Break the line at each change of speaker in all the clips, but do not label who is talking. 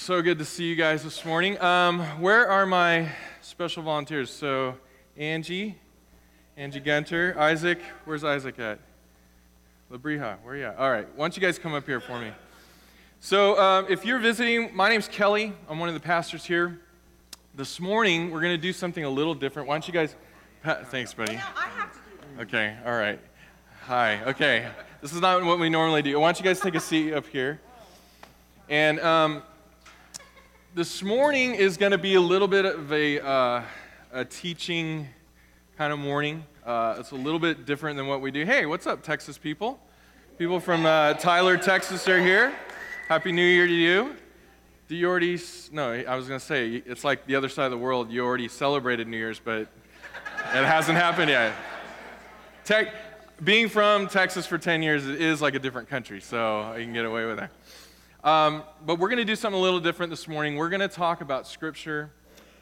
So good to see you guys this morning. Um, where are my special volunteers? So, Angie, Angie Gunter, Isaac, where's Isaac at? Labrija, where are you at? All right, why don't you guys come up here for me? So, um, if you're visiting, my name's Kelly. I'm one of the pastors here. This morning, we're going to do something a little different. Why don't you guys? Pa- Thanks, buddy. Okay, all right. Hi, okay. This is not what we normally do. Why don't you guys take a seat up here? And um, this morning is going to be a little bit of a, uh, a teaching kind of morning. Uh, it's a little bit different than what we do. Hey, what's up, Texas people? People from uh, Tyler, Texas are here. Happy New Year to you. Do you already, no, I was going to say, it's like the other side of the world. You already celebrated New Year's, but it hasn't happened yet. Tech, being from Texas for 10 years is like a different country, so I can get away with that. Um, but we're going to do something a little different this morning. We're going to talk about Scripture,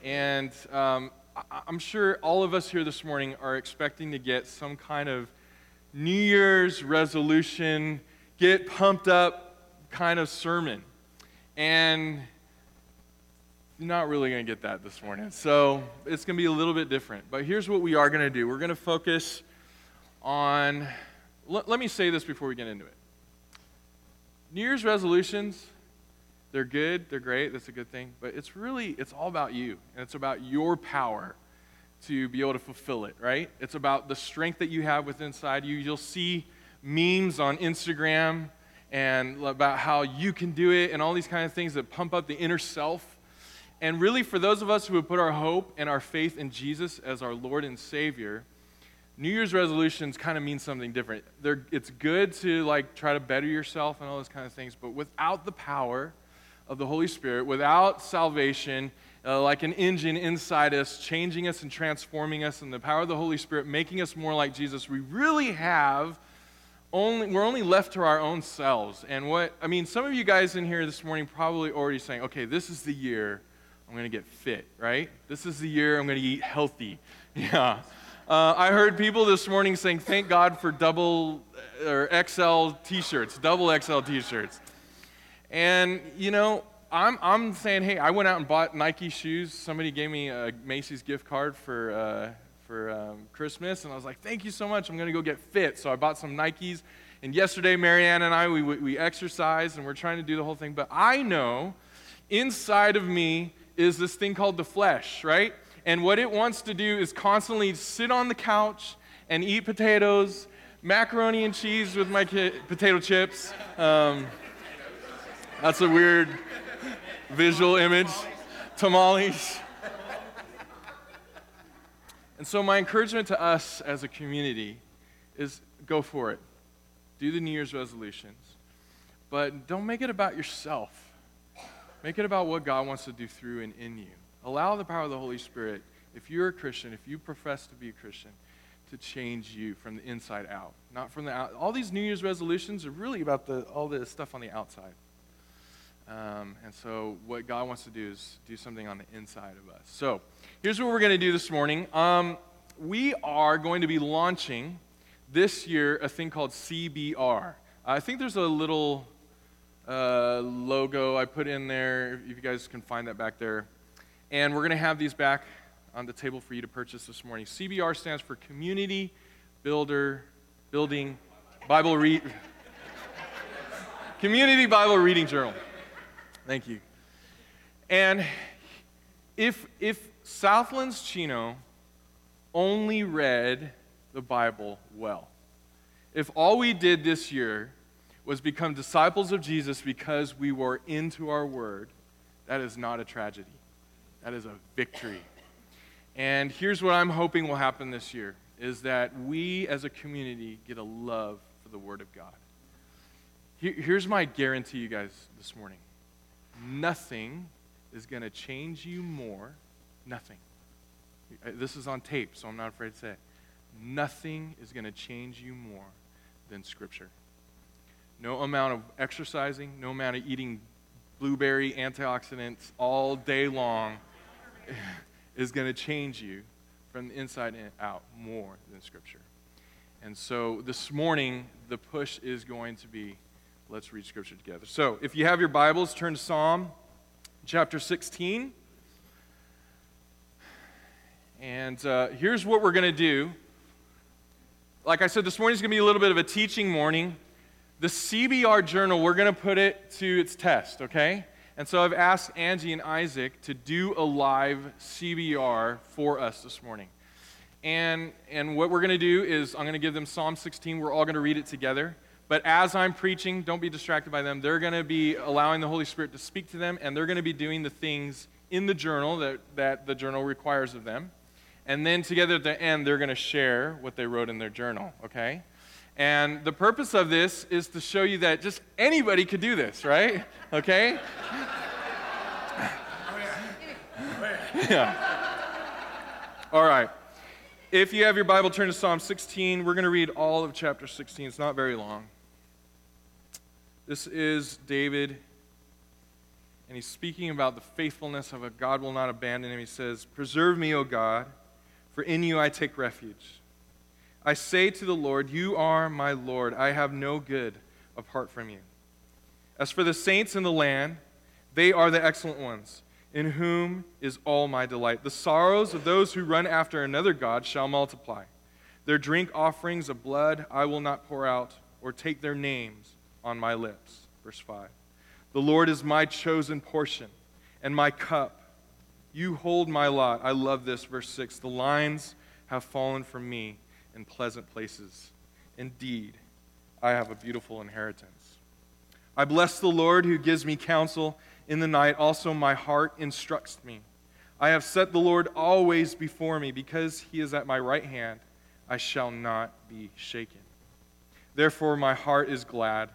and um, I- I'm sure all of us here this morning are expecting to get some kind of New Year's resolution, get pumped up kind of sermon. And you're not really going to get that this morning. So it's going to be a little bit different. But here's what we are going to do we're going to focus on, let, let me say this before we get into it. New Year's resolutions, they're good, they're great, that's a good thing, but it's really, it's all about you, and it's about your power to be able to fulfill it, right? It's about the strength that you have within inside you. You'll see memes on Instagram and about how you can do it and all these kind of things that pump up the inner self. And really, for those of us who have put our hope and our faith in Jesus as our Lord and Savior, New Year's resolutions kind of mean something different. They're, it's good to like try to better yourself and all those kind of things, but without the power of the Holy Spirit, without salvation, uh, like an engine inside us, changing us and transforming us, and the power of the Holy Spirit making us more like Jesus, we really have only we're only left to our own selves. And what I mean, some of you guys in here this morning probably already saying, okay, this is the year I'm going to get fit, right? This is the year I'm going to eat healthy. Yeah. Uh, I heard people this morning saying, thank God for double or XL t shirts, double XL t shirts. And, you know, I'm, I'm saying, hey, I went out and bought Nike shoes. Somebody gave me a Macy's gift card for, uh, for um, Christmas, and I was like, thank you so much. I'm going to go get fit. So I bought some Nikes. And yesterday, Marianne and I, we, we exercised and we're trying to do the whole thing. But I know inside of me is this thing called the flesh, right? And what it wants to do is constantly sit on the couch and eat potatoes, macaroni and cheese with my ki- potato chips. Um, that's a weird visual image. Tamales. And so, my encouragement to us as a community is go for it. Do the New Year's resolutions. But don't make it about yourself. Make it about what God wants to do through and in you. Allow the power of the Holy Spirit, if you're a Christian, if you profess to be a Christian, to change you from the inside out, not from the out. All these New Year's resolutions are really about the, all the stuff on the outside. Um, and so, what God wants to do is do something on the inside of us. So, here's what we're going to do this morning. Um, we are going to be launching this year a thing called CBR. I think there's a little uh, logo I put in there, if you guys can find that back there. And we're going to have these back on the table for you to purchase this morning. CBR stands for Community Builder Building Bible Read Community Bible Reading Journal. Thank you. And if if Southlands Chino only read the Bible well, if all we did this year was become disciples of Jesus because we were into our word, that is not a tragedy. That is a victory. And here's what I'm hoping will happen this year is that we as a community get a love for the word of God. Here's my guarantee you guys this morning. Nothing is going to change you more. Nothing. Uh, this is on tape, so I'm not afraid to say it. Nothing is going to change you more than Scripture. No amount of exercising, no amount of eating blueberry antioxidants all day long is going to change you from the inside out more than Scripture. And so this morning, the push is going to be let's read Scripture together. So if you have your Bibles, turn to Psalm chapter 16. And uh, here's what we're going to do. Like I said, this morning is going to be a little bit of a teaching morning. The CBR journal, we're going to put it to its test, okay? And so I've asked Angie and Isaac to do a live CBR for us this morning. And, and what we're going to do is I'm going to give them Psalm 16. We're all going to read it together. But as I'm preaching, don't be distracted by them. They're going to be allowing the Holy Spirit to speak to them, and they're going to be doing the things in the journal that, that the journal requires of them. And then together at the end, they're going to share what they wrote in their journal, okay? And the purpose of this is to show you that just anybody could do this, right? Okay? yeah. All right. If you have your Bible, turn to Psalm 16. We're going to read all of chapter 16. It's not very long. This is David, and he's speaking about the faithfulness of a God will not abandon him. He says, Preserve me, O God for in you I take refuge. I say to the Lord, You are my Lord. I have no good apart from you. As for the saints in the land, they are the excellent ones, in whom is all my delight. The sorrows of those who run after another God shall multiply. Their drink offerings of blood I will not pour out, or take their names on my lips. Verse 5. The Lord is my chosen portion and my cup. You hold my lot. I love this. Verse 6 The lines have fallen from me in pleasant places. Indeed, I have a beautiful inheritance. I bless the Lord who gives me counsel in the night. Also, my heart instructs me. I have set the Lord always before me. Because he is at my right hand, I shall not be shaken. Therefore, my heart is glad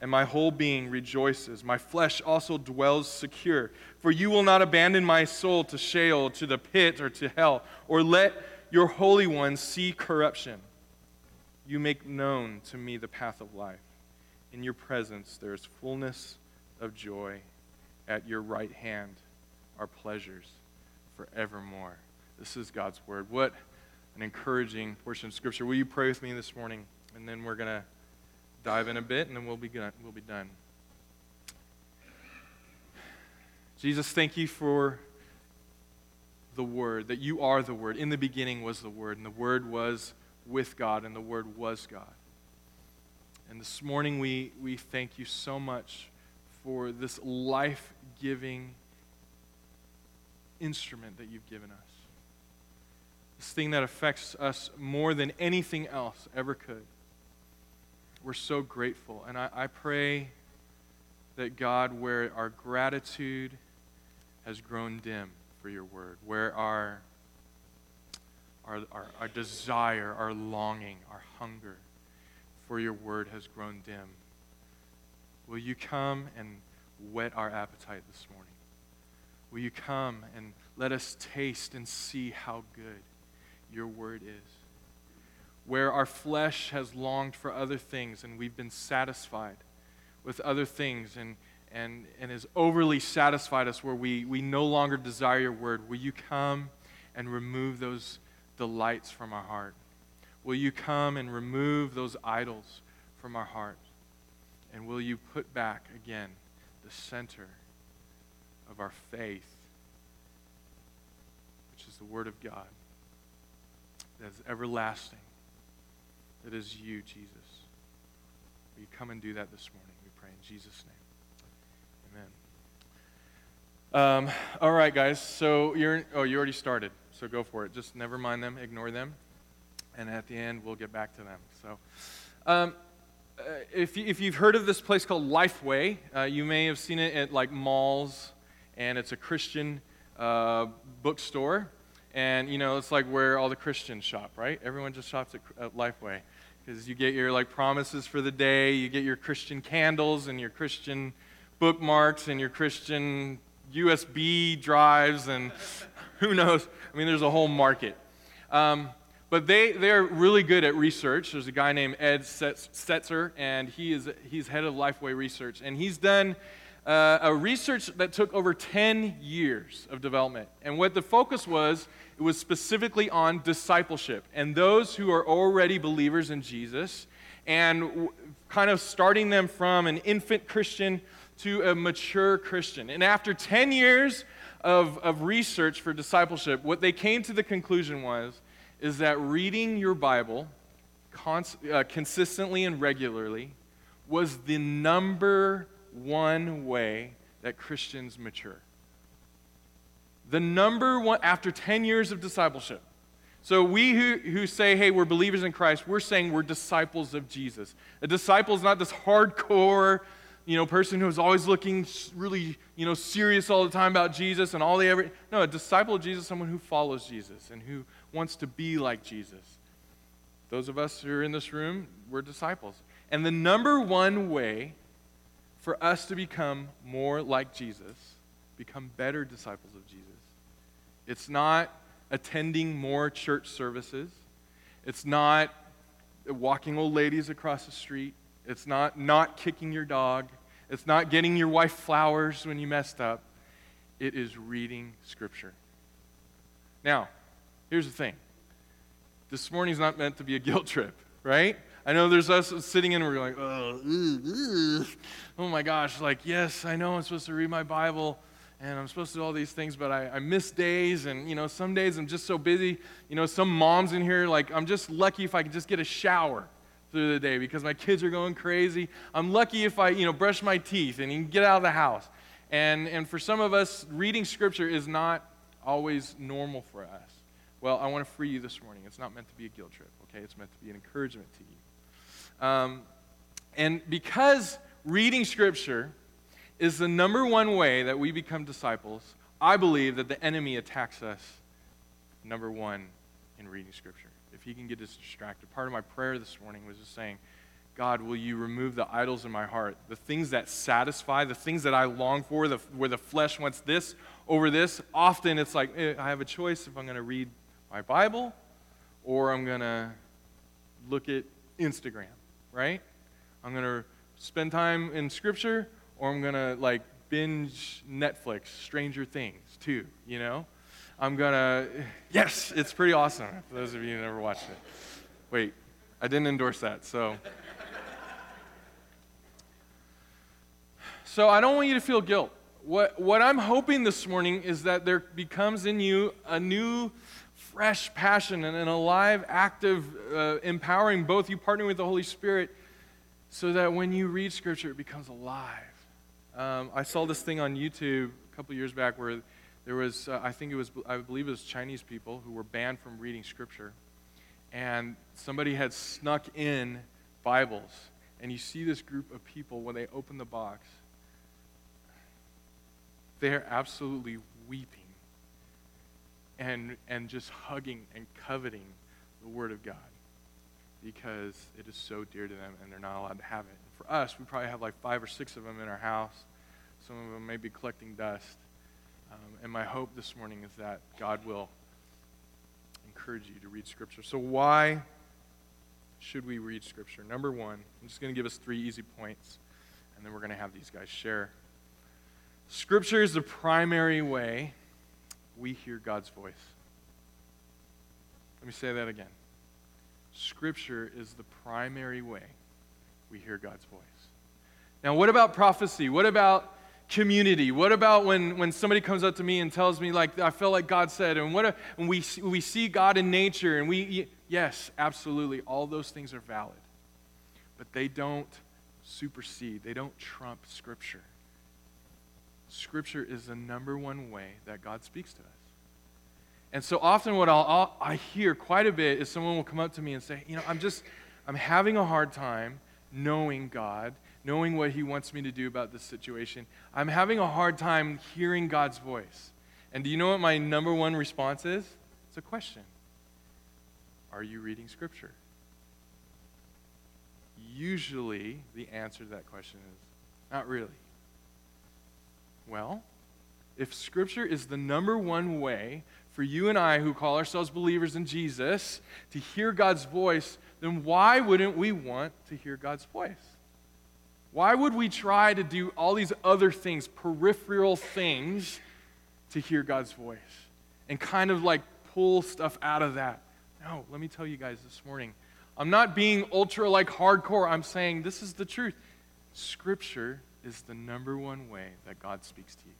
and my whole being rejoices. My flesh also dwells secure. For you will not abandon my soul to Sheol, to the pit, or to hell, or let your Holy One see corruption. You make known to me the path of life. In your presence there is fullness of joy. At your right hand are pleasures forevermore. This is God's word. What an encouraging portion of Scripture. Will you pray with me this morning? And then we're going to dive in a bit, and then we'll be, good, we'll be done. Jesus, thank you for the Word, that you are the Word. In the beginning was the Word, and the Word was with God, and the Word was God. And this morning we, we thank you so much for this life giving instrument that you've given us. This thing that affects us more than anything else ever could. We're so grateful. And I, I pray that God, where our gratitude has grown dim for your word, where our, our, our, our desire, our longing, our hunger for your word has grown dim, will you come and whet our appetite this morning? Will you come and let us taste and see how good your word is? where our flesh has longed for other things and we've been satisfied with other things and, and, and has overly satisfied us where we, we no longer desire your word, will you come and remove those delights from our heart? Will you come and remove those idols from our heart? And will you put back again the center of our faith, which is the Word of God, that is everlasting that is you, Jesus. Will you come and do that this morning? We pray in Jesus' name. Um, all right, guys. So you're oh, you already started. So go for it. Just never mind them. Ignore them. And at the end, we'll get back to them. So. Um, uh, if, you, if you've heard of this place called Lifeway, uh, you may have seen it at like malls, and it's a Christian uh, bookstore. And, you know, it's like where all the Christians shop, right? Everyone just shops at, at Lifeway because you get your like promises for the day, you get your Christian candles and your Christian bookmarks and your Christian USB drives and who knows? I mean, there's a whole market. Um, but they, they're really good at research. There's a guy named Ed Stetzer, and he is, he's head of Lifeway Research. And he's done uh, a research that took over 10 years of development. And what the focus was, it was specifically on discipleship and those who are already believers in Jesus and w- kind of starting them from an infant Christian to a mature Christian. And after 10 years of, of research for discipleship, what they came to the conclusion was is that reading your Bible cons- uh, consistently and regularly was the number one way that Christians mature. The number one, after 10 years of discipleship. So, we who, who say, hey, we're believers in Christ, we're saying we're disciples of Jesus. A disciple is not this hardcore, you know, person who's always looking really, you know, serious all the time about Jesus and all the ever. No, a disciple of Jesus is someone who follows Jesus and who wants to be like Jesus. Those of us who are in this room, we're disciples. And the number one way for us to become more like Jesus, become better disciples of Jesus, it's not attending more church services. It's not walking old ladies across the street. It's not not kicking your dog. It's not getting your wife flowers when you messed up. It is reading Scripture. Now, here's the thing this morning's not meant to be a guilt trip, right? I know there's us sitting in and we're like, oh, oh my gosh, like, yes, I know I'm supposed to read my Bible and I'm supposed to do all these things, but I, I miss days, and you know, some days I'm just so busy. You know, some moms in here, like, I'm just lucky if I can just get a shower through the day because my kids are going crazy. I'm lucky if I, you know, brush my teeth and get out of the house. And, and for some of us, reading scripture is not always normal for us. Well, I want to free you this morning. It's not meant to be a guilt trip, okay? It's meant to be an encouragement to you. Um, and because reading scripture is the number one way that we become disciples. I believe that the enemy attacks us, number one, in reading Scripture. He can get us distracted. Part of my prayer this morning was just saying, God, will you remove the idols in my heart? The things that satisfy, the things that I long for, the, where the flesh wants this over this. Often it's like, eh, I have a choice if I'm going to read my Bible or I'm going to look at Instagram, right? I'm going to spend time in Scripture or I'm going to like binge Netflix, Stranger Things, too, you know? I'm to, yes, it's pretty awesome for those of you who never watched it. Wait, I didn't endorse that, so. So I don't want you to feel guilt. What, what I'm hoping this morning is that there becomes in you a new, fresh passion and an alive, active, uh, empowering both you partnering with the Holy Spirit so that when you read Scripture, it becomes alive. Um, I saw this thing on YouTube a couple years back where there was, uh, I think it was, I believe it was Chinese people who were banned from reading Scripture. And somebody had snuck in Bibles. And you see this group of people when they open the box, they're absolutely weeping and, and just hugging and coveting the Word of God because it is so dear to them and they're not allowed to have it. And for us, we probably have like five or six of them in our house. Some of them may be collecting dust. Um, and my hope this morning is that God will encourage you to read Scripture. So, why should we read Scripture? Number one, I'm just going to give us three easy points, and then we're going to have these guys share. Scripture is the primary way we hear God's voice. Let me say that again. Scripture is the primary way we hear God's voice. Now, what about prophecy? What about community? What about when, when somebody comes up to me and tells me, like, I felt like God said, and what when we, we see God in nature, and we, yes, absolutely, all those things are valid. But they don't supersede, they don't trump Scripture. Scripture is the number one way that God speaks to us. And so often, what I'll, I'll, i hear quite a bit is someone will come up to me and say, You know, I'm just, I'm having a hard time knowing God, knowing what He wants me to do about this situation. I'm having a hard time hearing God's voice. And do you know what my number one response is? It's a question Are you reading Scripture? Usually, the answer to that question is not really. Well, if Scripture is the number one way for you and I who call ourselves believers in Jesus to hear God's voice, then why wouldn't we want to hear God's voice? Why would we try to do all these other things, peripheral things, to hear God's voice and kind of like pull stuff out of that? No, let me tell you guys this morning. I'm not being ultra like hardcore. I'm saying this is the truth. Scripture is the number one way that God speaks to you.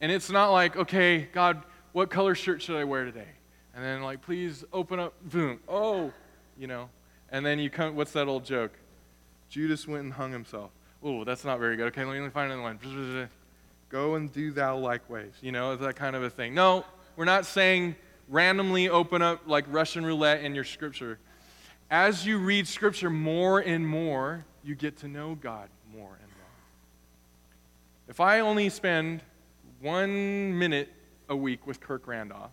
And it's not like, okay, God, what color shirt should I wear today? And then, like, please open up, boom, oh, you know. And then you come, what's that old joke? Judas went and hung himself. Oh, that's not very good. Okay, let me find another one. Go and do thou likewise. You know, that kind of a thing. No, we're not saying randomly open up like Russian roulette in your scripture. As you read scripture more and more, you get to know God more and more. If I only spend one minute a week with Kirk Randolph,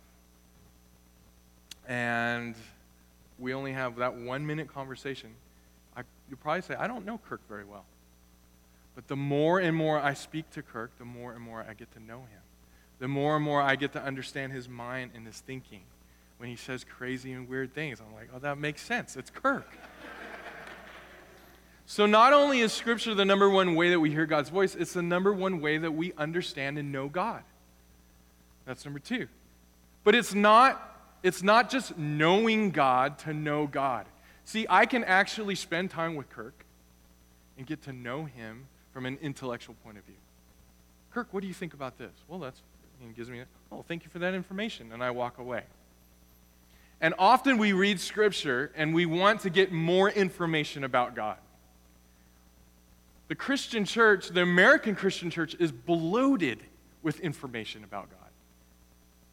and we only have that one minute conversation, you'll probably say, I don't know Kirk very well. But the more and more I speak to Kirk, the more and more I get to know him. The more and more I get to understand his mind and his thinking. When he says crazy and weird things, I'm like, oh, that makes sense. It's Kirk. so, not only is Scripture the number one way that we hear God's voice, it's the number one way that we understand and know God. That's number two. But it's not, it's not just knowing God to know God. See, I can actually spend time with Kirk and get to know him from an intellectual point of view. Kirk, what do you think about this? Well, that's, he gives me, oh, thank you for that information. And I walk away. And often we read scripture and we want to get more information about God. The Christian church, the American Christian church, is bloated with information about God.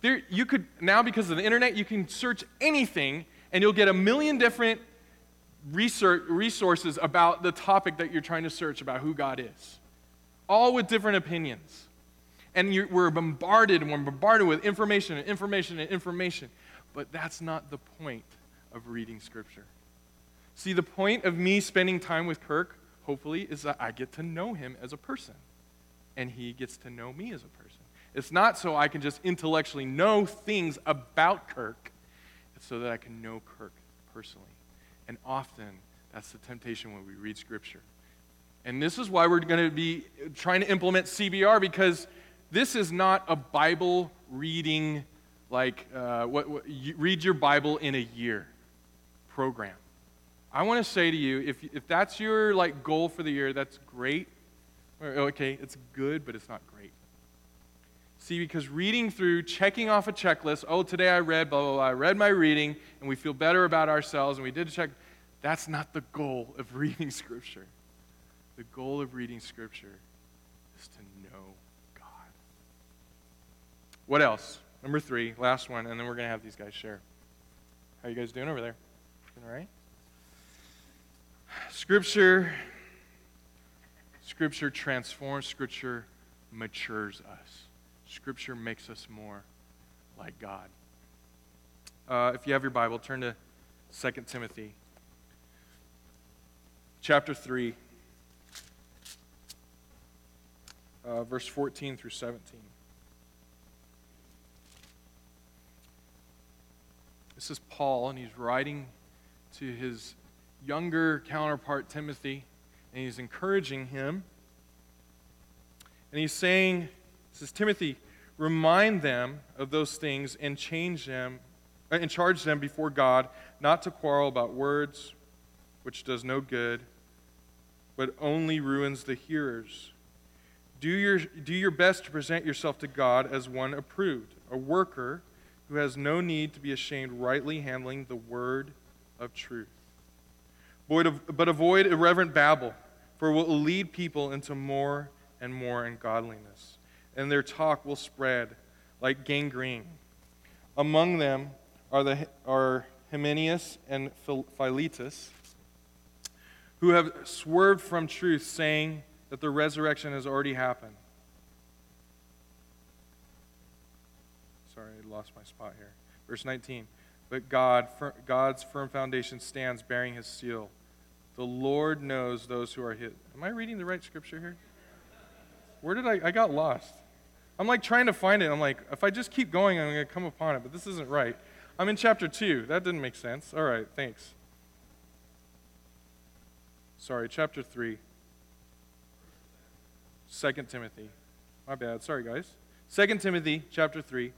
There, you could, now because of the internet, you can search anything and you'll get a million different research, resources about the topic that you're trying to search about who God is, all with different opinions. And we're bombarded and we're bombarded with information and information and information. But that's not the point of reading Scripture. See, the point of me spending time with Kirk, hopefully, is that I get to know him as a person, and he gets to know me as a person. It's not so I can just intellectually know things about Kirk, it's so that I can know Kirk personally. And often, that's the temptation when we read Scripture. And this is why we're going to be trying to implement CBR because this is not a Bible reading, like, uh, what, what you read your Bible in a year program. I want to say to you, if, if that's your like goal for the year, that's great. Okay, it's good, but it's not great. See, because reading through, checking off a checklist, oh, today I read, blah, blah, blah, I read my reading, and we feel better about ourselves, and we did a check. That's not the goal of reading Scripture. The goal of reading Scripture is to know God. What else? Number three, last one, and then we're going to have these guys share. How you guys doing over there? Doing all right? Scripture, Scripture transforms, Scripture matures us. Scripture makes us more like God. Uh, if you have your Bible, turn to 2 Timothy chapter 3, uh, verse 14 through 17. This is Paul, and he's writing to his younger counterpart, Timothy, and he's encouraging him. And he's saying, says, Timothy, remind them of those things and change them uh, and charge them before God not to quarrel about words, which does no good, but only ruins the hearers. Do your, do your best to present yourself to God as one approved, a worker who has no need to be ashamed, rightly handling the word of truth. But avoid irreverent babble, for it will lead people into more and more ungodliness and their talk will spread like gangrene. Among them are, the, are Hymenaeus and Philetus, who have swerved from truth, saying that the resurrection has already happened. Sorry, I lost my spot here. Verse 19. But God, God's firm foundation stands bearing his seal. The Lord knows those who are his. Am I reading the right scripture here? Where did I? I got lost. I'm like trying to find it. I'm like, if I just keep going, I'm going to come upon it, but this isn't right. I'm in chapter 2. That didn't make sense. All right, thanks. Sorry, chapter 3. 2 Timothy. My bad. Sorry, guys. 2 Timothy chapter 3.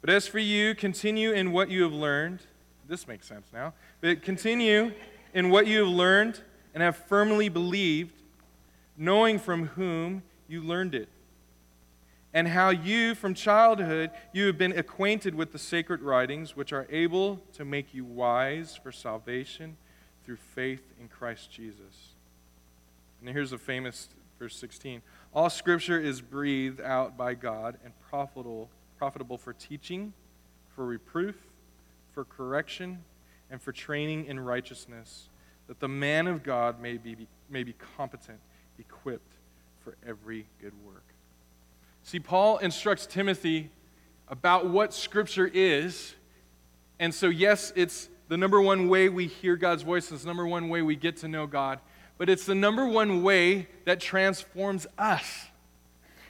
But as for you, continue in what you have learned. This makes sense now. But continue in what you have learned and have firmly believed, knowing from whom you learned it, and how you, from childhood, you have been acquainted with the sacred writings, which are able to make you wise for salvation through faith in Christ Jesus. And here's a famous verse 16. All scripture is breathed out by God and profitable, profitable for teaching, for reproof, for correction, and for training in righteousness, that the man of God may be, may be competent, equipped for every good work. See, Paul instructs Timothy about what Scripture is. And so, yes, it's the number one way we hear God's voice, it's the number one way we get to know God, but it's the number one way that transforms us.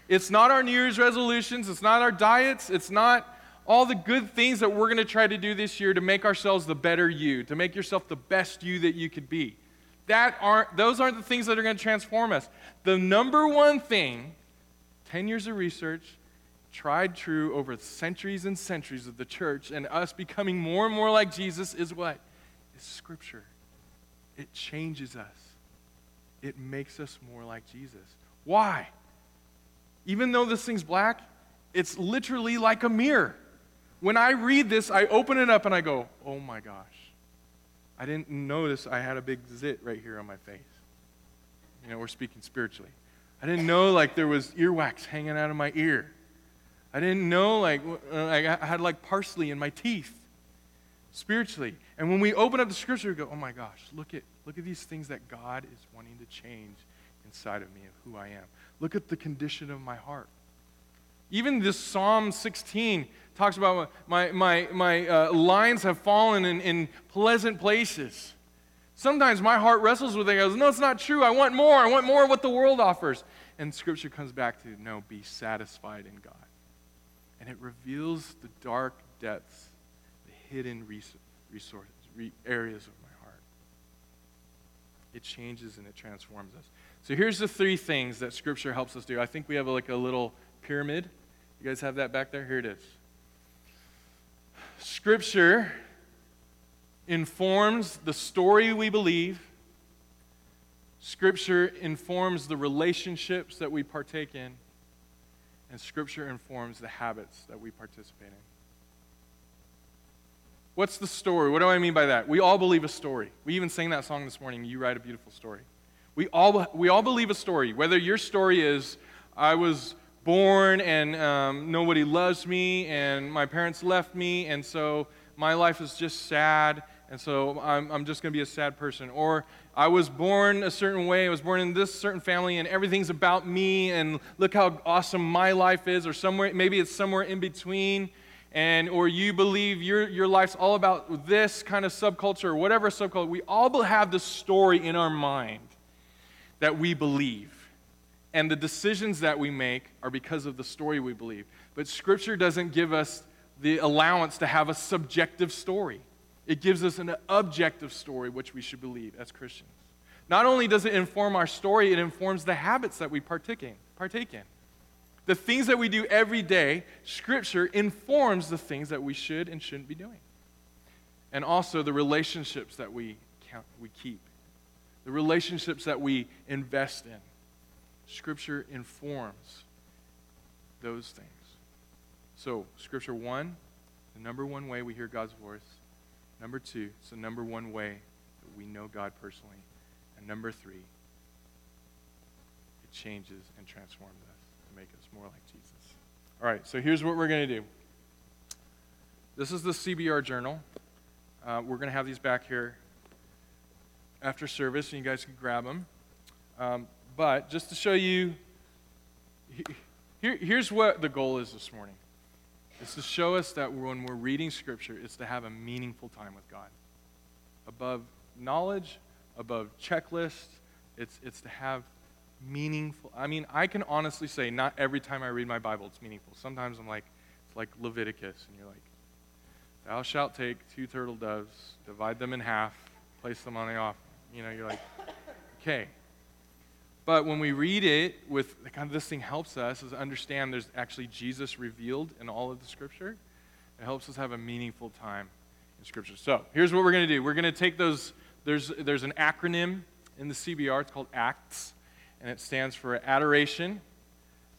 It's not our New Year's resolutions, it's not our diets, it's not all the good things that we're going to try to do this year to make ourselves the better you, to make yourself the best you that you could be. That aren't, those aren't the things that are going to transform us. The number one thing 10 years of research, tried true over centuries and centuries of the church, and us becoming more and more like Jesus is what? Scripture. It changes us, it makes us more like Jesus. Why? Even though this thing's black, it's literally like a mirror. When I read this, I open it up and I go, oh my gosh. I didn't notice I had a big zit right here on my face. You know, we're speaking spiritually. I didn't know like there was earwax hanging out of my ear. I didn't know like uh, I had like parsley in my teeth spiritually. And when we open up the scripture, we go, oh my gosh, look at, look at these things that God is wanting to change inside of me of who I am. Look at the condition of my heart. Even this Psalm 16 talks about my, my, my uh, lines have fallen in, in pleasant places. Sometimes my heart wrestles with it. Goes, no, it's not true. I want more. I want more of what the world offers. And Scripture comes back to, no, be satisfied in God. And it reveals the dark depths, the hidden resources, areas of my heart. It changes and it transforms us. So here's the three things that Scripture helps us do. I think we have like a little pyramid. You guys have that back there? Here it is. Scripture informs the story we believe Scripture informs the relationships that we partake in, and Scripture informs the habits that we participate in. What's the story? What do I mean by that? We all believe a story. We even sang that song this morning, You Write a Beautiful Story. We all, we all believe a story. Whether your story is, I was born and um, nobody loves me, and my parents left me, and so my life is just sad, and so I'm, I'm just going to be a sad person. Or I was born a certain way, I was born in this certain family, and everything's about me, and look how awesome my life is, or somewhere, maybe it's somewhere in between. And, or you believe your, your life's all about this kind of subculture or whatever subculture. We all have this story in our mind that we believe. And the decisions that we make are because of the story we believe. But Scripture doesn't give us the allowance to have a subjective story. It gives us an objective story which we should believe as Christians. Not only does it inform our story, it informs the habits that we partake in. Partake in. The things that we do every day, Scripture informs the things that we should and shouldn't be doing. And also the relationships that we, count, we keep, the relationships that we invest in. Scripture informs those things. So, Scripture one, the number one way we hear God's voice Number two, it's the number one way that we know God personally. And number three, it changes and transforms us to make us more like Jesus. All right, so here's what we're going to do. This is the CBR journal. Uh, we're going to have these back here after service, and you guys can grab them. Um, but just to show you, here, here's what the goal is this morning is to show us that when we're reading Scripture, it's to have a meaningful time with God. Above knowledge, above checklists, it's, it's to have meaningful. I mean, I can honestly say not every time I read my Bible it's meaningful. Sometimes I'm like, it's like Leviticus, and you're like, thou shalt take two turtle doves, divide them in half, place them on the offering. You know, you're like, okay, but when we read it with kind of this thing helps us is understand there's actually Jesus revealed in all of the scripture. It helps us have a meaningful time in scripture. So here's what we're going to do. We're going to take those, there's, there's an acronym in the CBR. It's called ACTS, and it stands for adoration,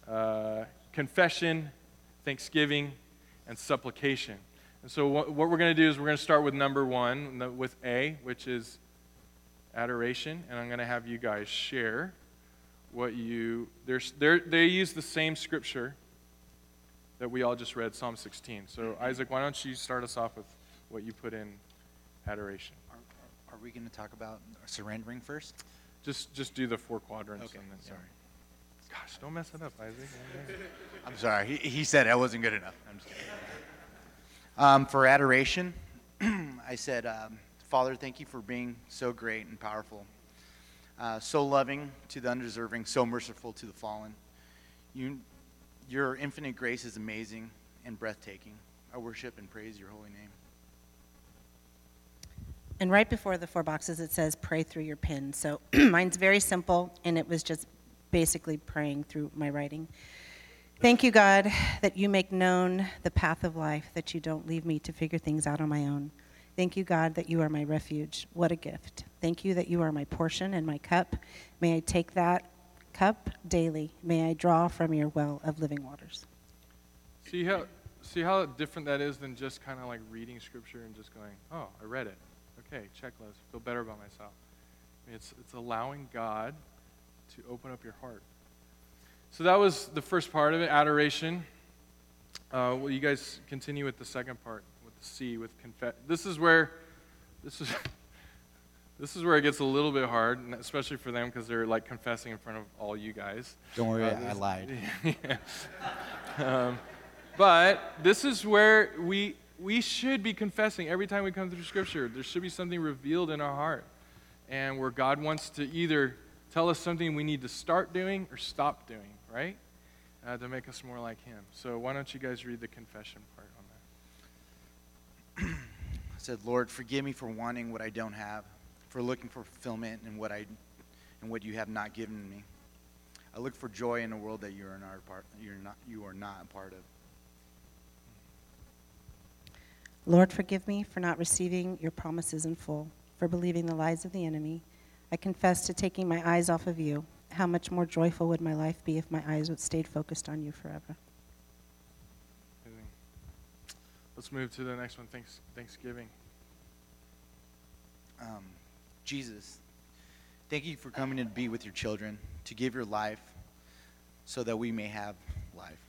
uh, confession, thanksgiving, and supplication. And so, what, what we're going to do is we're going to start with number one, with A, which is adoration, and I'm going to have you guys share what you. They're, they're, they use the same scripture that we all just read, Psalm 16. So, Isaac, why don't you start us off with what you put in adoration?
Are, are we going to talk about surrendering first?
Just, just do the four quadrants.
Okay,
and then,
sorry.
Yeah. Gosh, don't mess it up, Isaac.
I'm sorry. He, he said I wasn't good enough. I'm just kidding. Um, for adoration, I said, um, Father, thank you for being so great and powerful, uh, so loving to the undeserving, so merciful to the fallen. You, your infinite grace is amazing and breathtaking. I worship and praise your holy name.
And right before the four boxes, it says pray through your pen. So mine's very simple, and it was just basically praying through my writing. Thank you, God, that you make known the path of life, that you don't leave me to figure things out on my own. Thank you, God, that you are my refuge. What a gift. Thank you that you are my portion and my cup. May I take that cup daily. May I draw from your well of living waters.
See how, see how different that is than just kind of like reading scripture and just going, oh, I read it. Okay, checklist. Feel better about myself. It's, it's allowing God to open up your heart. So that was the first part of it, adoration. Uh, will you guys continue with the second part, C, with confess? This is where, this is, this is where it gets a little bit hard, especially for them because they're like confessing in front of all you guys.
Don't worry,
Uh,
I lied.
yeah. um, but this is where we we should be confessing every time we come through Scripture. There should be something revealed in our heart, and where God wants to either tell us something we need to start doing or stop doing right? Uh, to make us more like Him. So why don't you guys read the confession part?
I said, Lord, forgive me for wanting what I don't have, for looking for fulfillment in what I, in what you have not given me. I look for joy in a world that you are not a part. You're not. You are not a part of.
Lord, forgive me for not receiving your promises in full, for believing the lies of the enemy. I confess to taking my eyes off of you how much more joyful would my life be if my eyes would stayed focused on you forever?
Let's move to the next one. Thanks, Thanksgiving.
Um, Jesus, thank you for coming to be with your children, to give your life so that we may have life.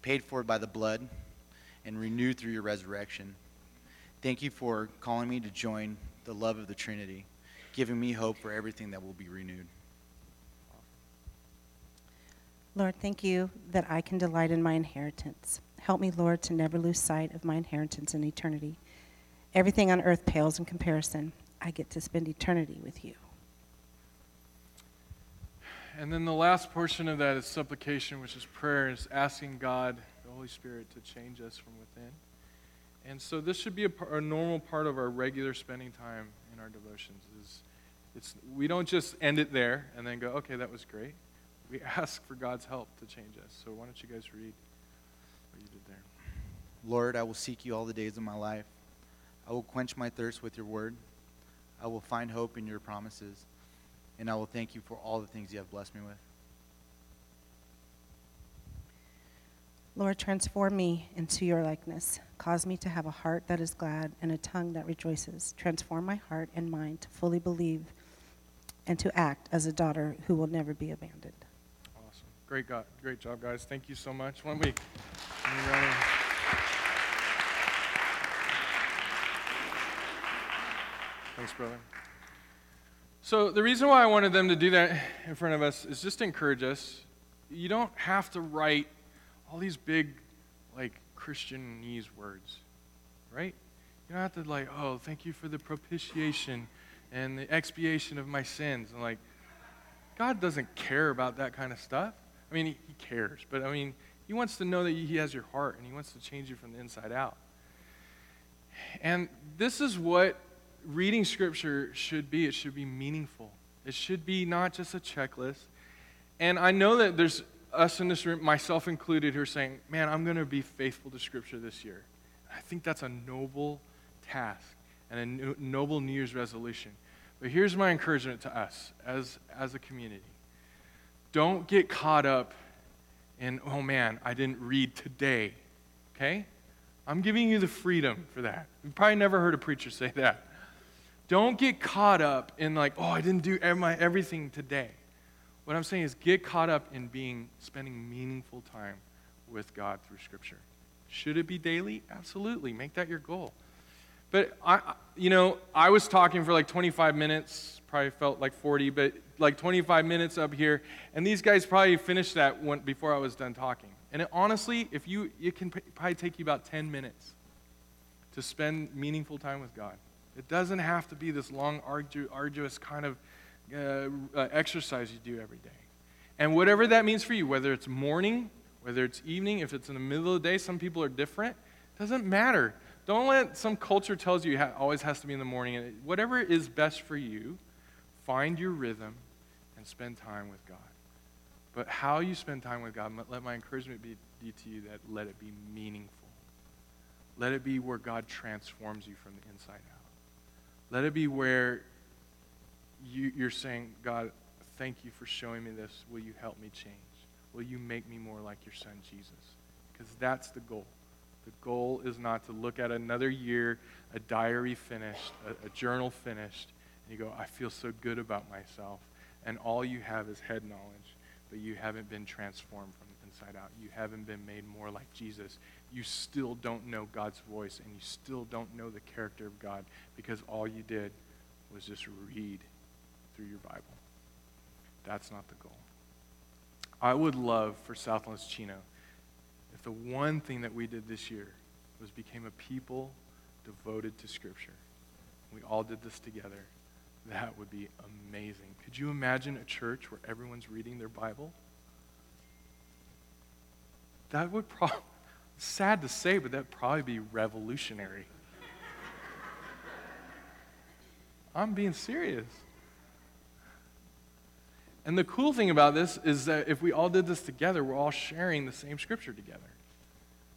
Paid for by the blood and renewed through your resurrection. Thank you for calling me to join the love of the Trinity, giving me hope for everything that will be renewed.
Lord, thank you that I can delight in my inheritance. Help me, Lord, to never lose sight of my inheritance in eternity. Everything on earth pales in comparison. I get to spend eternity with you.
And then the last portion of that is supplication, which is prayer, is asking God, the Holy Spirit, to change us from within. And so this should be a, a normal part of our regular spending time in our devotions. Is it's we don't just end it there and then go, okay, that was great we ask for God's help to change us. So why don't you guys read what you did there?
Lord, I will seek you all the days of my life. I will quench my thirst with your word. I will find hope in your promises. And I will thank you for all the things you have blessed me with.
Lord, transform me into your likeness. Cause me to have a heart that is glad and a tongue that rejoices. Transform my heart and mind to fully believe and to act as a daughter who will never be abandoned. Awesome.
Great, God, great job, guys. Thank you so much. One week. Thanks, brother. So, the reason why I wanted them to do that in front of us is just to encourage us. You don't have to write all these big, like, Christianese words, right? You don't have to, like, oh, thank you for the propitiation and the expiation of my sins. And, like, God doesn't care about that kind of stuff. I mean, he, cares, but I mean, he wants to know that he has your heart and he wants to change you from the inside out. And this is what reading scripture should be it should be meaningful, it should be not just a checklist. And I know that there's us in this room, myself included, who are saying, Man, I'm going to be faithful to scripture this year. I think that's a noble task and a noble New Year's resolution. But here's my encouragement to us as, as a community don't get caught up in, oh man, I didn't read today. Okay? I'm giving you the freedom for that. You've probably never heard a preacher say that. Don't get caught up in, like, oh, I didn't do my, everything today. What I'm saying is get caught up in being, spending meaningful time with God through Scripture. Should it be daily? Absolutely. Make that your goal. But I, you know, I was talking for like 25 minutes. Probably felt like 40, but like 25 minutes up here, and these guys probably finished that one before I was done talking. And it, honestly, if you, it can probably take you about 10 minutes to spend meaningful time with God. It doesn't have to be this long, ardu- arduous kind of uh, uh, exercise you do every day. And whatever that means for you, whether it's morning, whether it's evening, if it's in the middle of the day, some people are different. Doesn't matter. Don't let some culture tells you it always has to be in the morning. Whatever is best for you, find your rhythm and spend time with God. But how you spend time with God, let my encouragement be, to you that let it be meaningful. Let it be where God transforms you from the inside out. Let it be where you, you're saying, God, thank you for showing me this. Will you help me change? Will you make me more like your son, Jesus? Because that's the goal. The goal is not to look at another year, a diary finished, a, a journal finished, and you go, I feel so good about myself. And all you have is head knowledge, but you haven't been transformed from inside out. You haven't been made more like Jesus. You still don't know God's voice, and you still don't know the character of God because all you did was just read through your Bible. That's not the goal. I would love for Southlands Chino if the one thing that we did this year was became a people devoted to Scripture. We all did this together. That would be amazing. Could you imagine a church where everyone's reading their Bible? That would probably, sad to say, but that'd probably be revolutionary. I'm being serious. And the cool thing about this is that if we all did this together, we're all sharing the same scripture together.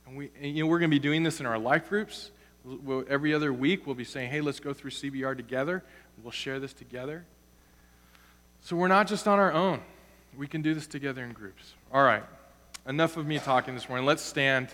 And we, and, you know, we're going to be doing this in our life groups. We'll, every other week, we'll be saying, hey, let's go through CBR together. We'll share this together. So we're not just on our own. We can do this together in groups. All right. Enough of me talking this morning. Let's stand.